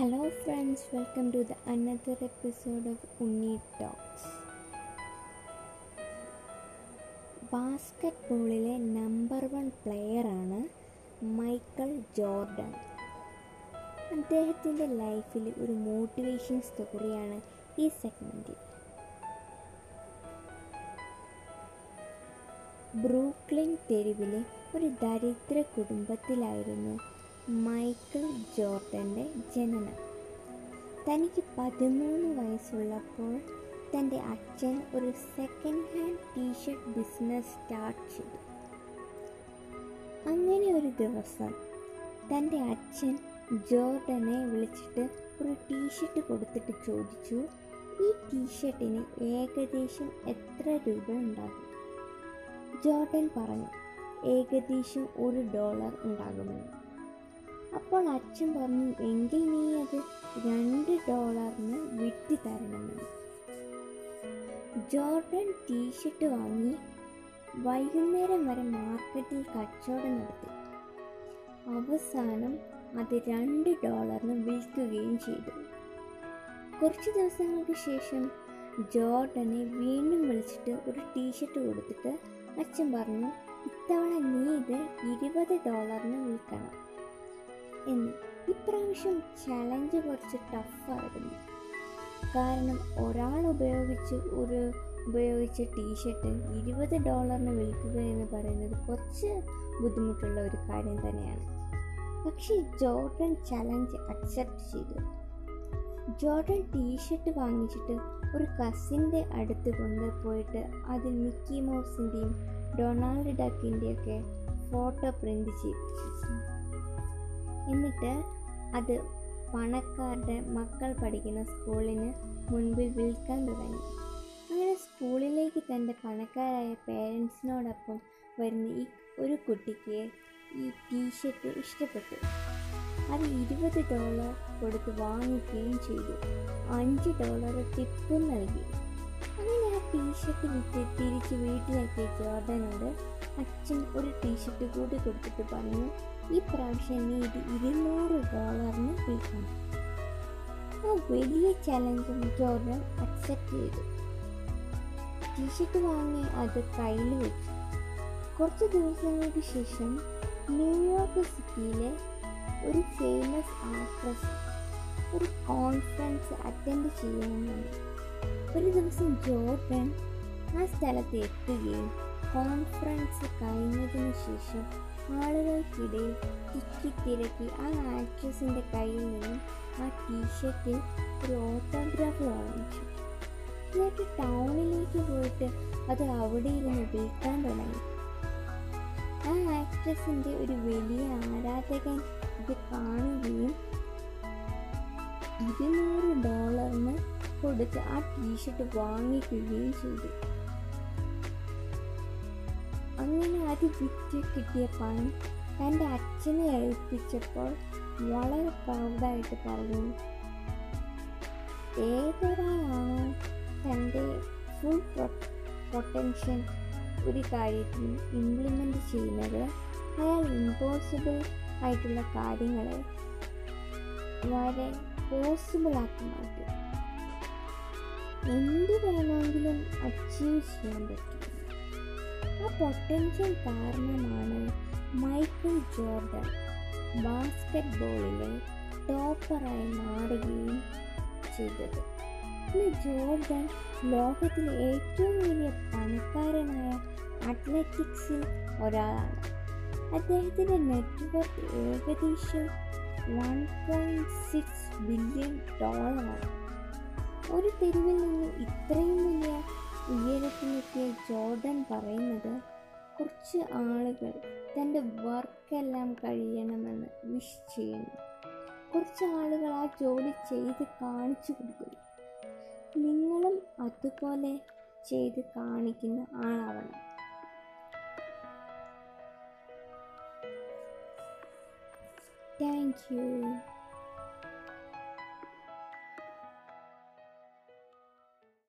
Hello, friends welcome to the another episode of Unni talks basket ബോളിലെ number one പ്ലെയറാണ് Michael Jordan അദ്ദേഹത്തിന്റെ ലൈഫിൽ ഒരു motivation സ്റ്റോറിയാണ് ഈ സെഗ്മെന്റിൽ ബ്രൂക്ലിൻ തെരുവിലെ ഒരു ദരിദ്ര കുടുംബത്തിലായിരുന്നു മൈക്കിൾ ജോർഡന്റെ ജനനം. തനിക്ക് പതിമൂന്ന് വയസ്സുള്ളപ്പോൾ തന്റെ അച്ഛൻ ഒരു second hand t shirt business start ചെയ്തു. അങ്ങനെ ഒരു ദിവസം തന്റെ അച്ഛൻ ജോർഡനെ വിളിച്ചിട്ട് ഒരു ടീഷർട്ട് കൊടുത്തിട്ട് ചോദിച്ചു ഈ ടീഷർട്ടിന് ഏകദേശം എത്ര രൂപ ഉണ്ടാകും? ജോർഡൻ പറഞ്ഞു ഏകദേശം ഒരു ഡോളർ ഉണ്ടാകുമെന്ന്. അപ്പോൾ അച്ഛൻ പറഞ്ഞു എങ്കിൽ നീ അത് രണ്ട് ഡോളറിന് വിറ്റ് തരണമെന്ന്. ജോർഡൻ ടീഷർട്ട് വാങ്ങി വൈകുന്നേരം വരെ മാർക്കറ്റിൽ കച്ചവടം നടത്തി. അവസാനം അത് രണ്ട് ഡോളറിന് വിൽക്കുകയും ചെയ്തു. കുറച്ച് ദിവസങ്ങൾക്ക് ശേഷം ജോർഡനെ വീണ്ടും വിളിച്ചിട്ട് ഒരു ടീഷർട്ട് കൊടുത്തിട്ട് അച്ഛൻ പറഞ്ഞു ഇത്തവണ നീ ഇത് ഇരുപത് ഡോളറിന് വിൽക്കണം. എന്ന്. ഇപ്രാവശ്യം ചലഞ്ച് കുറച്ച് ടഫായിരുന്നു കാരണം ഒരാൾ ഉപയോഗിച്ച് ഒരു ഉപയോഗിച്ച ടീഷർട്ട് ഇരുപത് ഡോളറിന് വിൽക്കുക എന്ന് പറയുന്നത് കുറച്ച് ബുദ്ധിമുട്ടുള്ള ഒരു കാര്യം തന്നെയാണ്. പക്ഷേ ജോർഡൻ ചലഞ്ച് അക്സെപ്റ്റ് ചെയ്തു. ജോർഡൻ ടീഷർട്ട് വാങ്ങിച്ചിട്ട് ഒരു കസിന്റെ അടുത്ത് കൊണ്ടുപോയിട്ട് അതിൽ മിക്കി മൗസിന്റെയും ഡൊണാൾഡ് ഡക്കിന്റെയൊക്കെ ഫോട്ടോ പ്രിന്റ് ചെയ്യിപ്പിച്ചു. എന്നിട്ട് അത് പണക്കാരുടെ മക്കൾ പഠിക്കുന്ന സ്കൂളിന് മുൻപിൽ വിൽക്കാൻ തുടങ്ങി. അങ്ങനെ സ്കൂളിലേക്ക് തന്റെ പണക്കാരായ പേരൻസിനോടൊപ്പം വരുന്ന ഈ ഒരു കുട്ടിക്ക് ഈ ടീഷർട്ട് ഇഷ്ടപ്പെട്ടു. അത് ഇരുപത് ഡോളർ കൊടുത്ത് വാങ്ങിക്കുകയും ചെയ്തു. അഞ്ച് ഡോളർ ടിപ്പും നൽകി. അങ്ങനെ ആ ടീഷർട്ട് വിറ്റ് തിരിച്ച് വീട്ടിലെത്തിയ ജോർഡനോട് അച്ഛൻ ഒരു ടീഷർട്ട് കൂടി കൊടുത്തിട്ട് പറഞ്ഞു ഈ പ്രാവശ്യം നീ ഇത് ഇരുന്നൂറ് ഡോളറിന് വിൽക്കണം ആ വലിയ ചലഞ്ചും ജോർഡൻ അക്സെപ്റ്റ് ചെയ്തു. ടീഷർട്ട് വാങ്ങി അത് കയ്യിൽ വെച്ചു. കുറച്ച് ദിവസങ്ങൾക്ക് ശേഷം ന്യൂയോർക്ക് സിറ്റിയിലെ ഒരു ഫേമസ് ആക്ട്രസ് ഒരു കോൺഫറൻസ് അറ്റൻഡ് ചെയ്യണമെന്ന് ഒരു ദിവസം ജോർഡൻ ആ സ്ഥലത്ത് എത്തുകയും കോൺഫറൻസ് കഴിഞ്ഞതിന് ശേഷം ആളുകൾക്കിടയിൽ തിക്കി തിരക്കി ആ ആക്ട്രസിന്റെ കയ്യിൽ നിന്നും ആ ടീഷർട്ടിൽ ഒരു ഓട്ടോഗ്രാഫ് വാങ്ങിച്ചു. എന്നിട്ട് ടൗണിലേക്ക് പോയിട്ട് അത് അവിടെ ഇരുന്ന് വിൽക്കാൻ തുടങ്ങി. ആ ആക്ട്രസിന്റെ ഒരു വലിയ ആരാധകൻ ഇത് കാണുകയും ഇരുന്നൂറ് ഡോളറിന് കൊടുത്ത് ആ ടീഷർട്ട് വാങ്ങിക്കുകയും ചെയ്തു. അങ്ങനെ അത് വിറ്റ് കിട്ടിയ പണം തന്റെ അച്ഛനെ ഏൽപ്പിച്ചപ്പോൾ വളരെ പ്രൗഡായിട്ട് പറഞ്ഞു. ഏതൊരാളാണ് തന്റെ ഫുൾ പൊട്ടൻഷ്യൽ ഒരു കാര്യത്തിൽ ഇംപ്ലിമെന്റ് ചെയ്യുന്നത്? അയാൾ ഇമ്പോസിബിൾ ആയിട്ടുള്ള കാര്യങ്ങളെ വളരെ പോസിബിളാക്കി മാറ്റും. എന്ത് വേണമെങ്കിലും അച്ചീവ് ചെയ്യാൻ പറ്റും. ആ പൊട്ടൻഷ്യൽ കാരണമാണ് മൈക്കിൾ ജോർഡൻ ബാസ്കറ്റ് ബോളിലെ ടോപ്പറായി മാറുകയും ചെയ്തത്. ഇന്ന് ജോർഡൻ ലോകത്തിലെ ഏറ്റവും വലിയ പണക്കാരനായ അത്ലറ്റിക്സിൽ ഒരാളാണ്. അദ്ദേഹത്തിന്റെ നെറ്റ്വർക്ക് ഏകദേശം വൺ പോയിന്റ് സിക്സ് ബില്യൺ ഡോളറാണ് ഒരു തെരുവിൽ നിന്ന് ഇത്രയും വലിയ ഉയരത്തിലെത്തിയ ജോർഡൻ പറയുന്നത് കുറച്ച് ആളുകൾ തന്റെ വർക്കെല്ലാം കഴിയണമെന്ന് വിഷ് ചെയ്യുന്നു. കുറച്ച് ആളുകൾ ആ ജോലി ചെയ്ത് കാണിച്ചു കൊടുക്കുന്നു. നിങ്ങളും അതുപോലെ ചെയ്ത് കാണിക്കുന്ന ആളാവണം. Thank you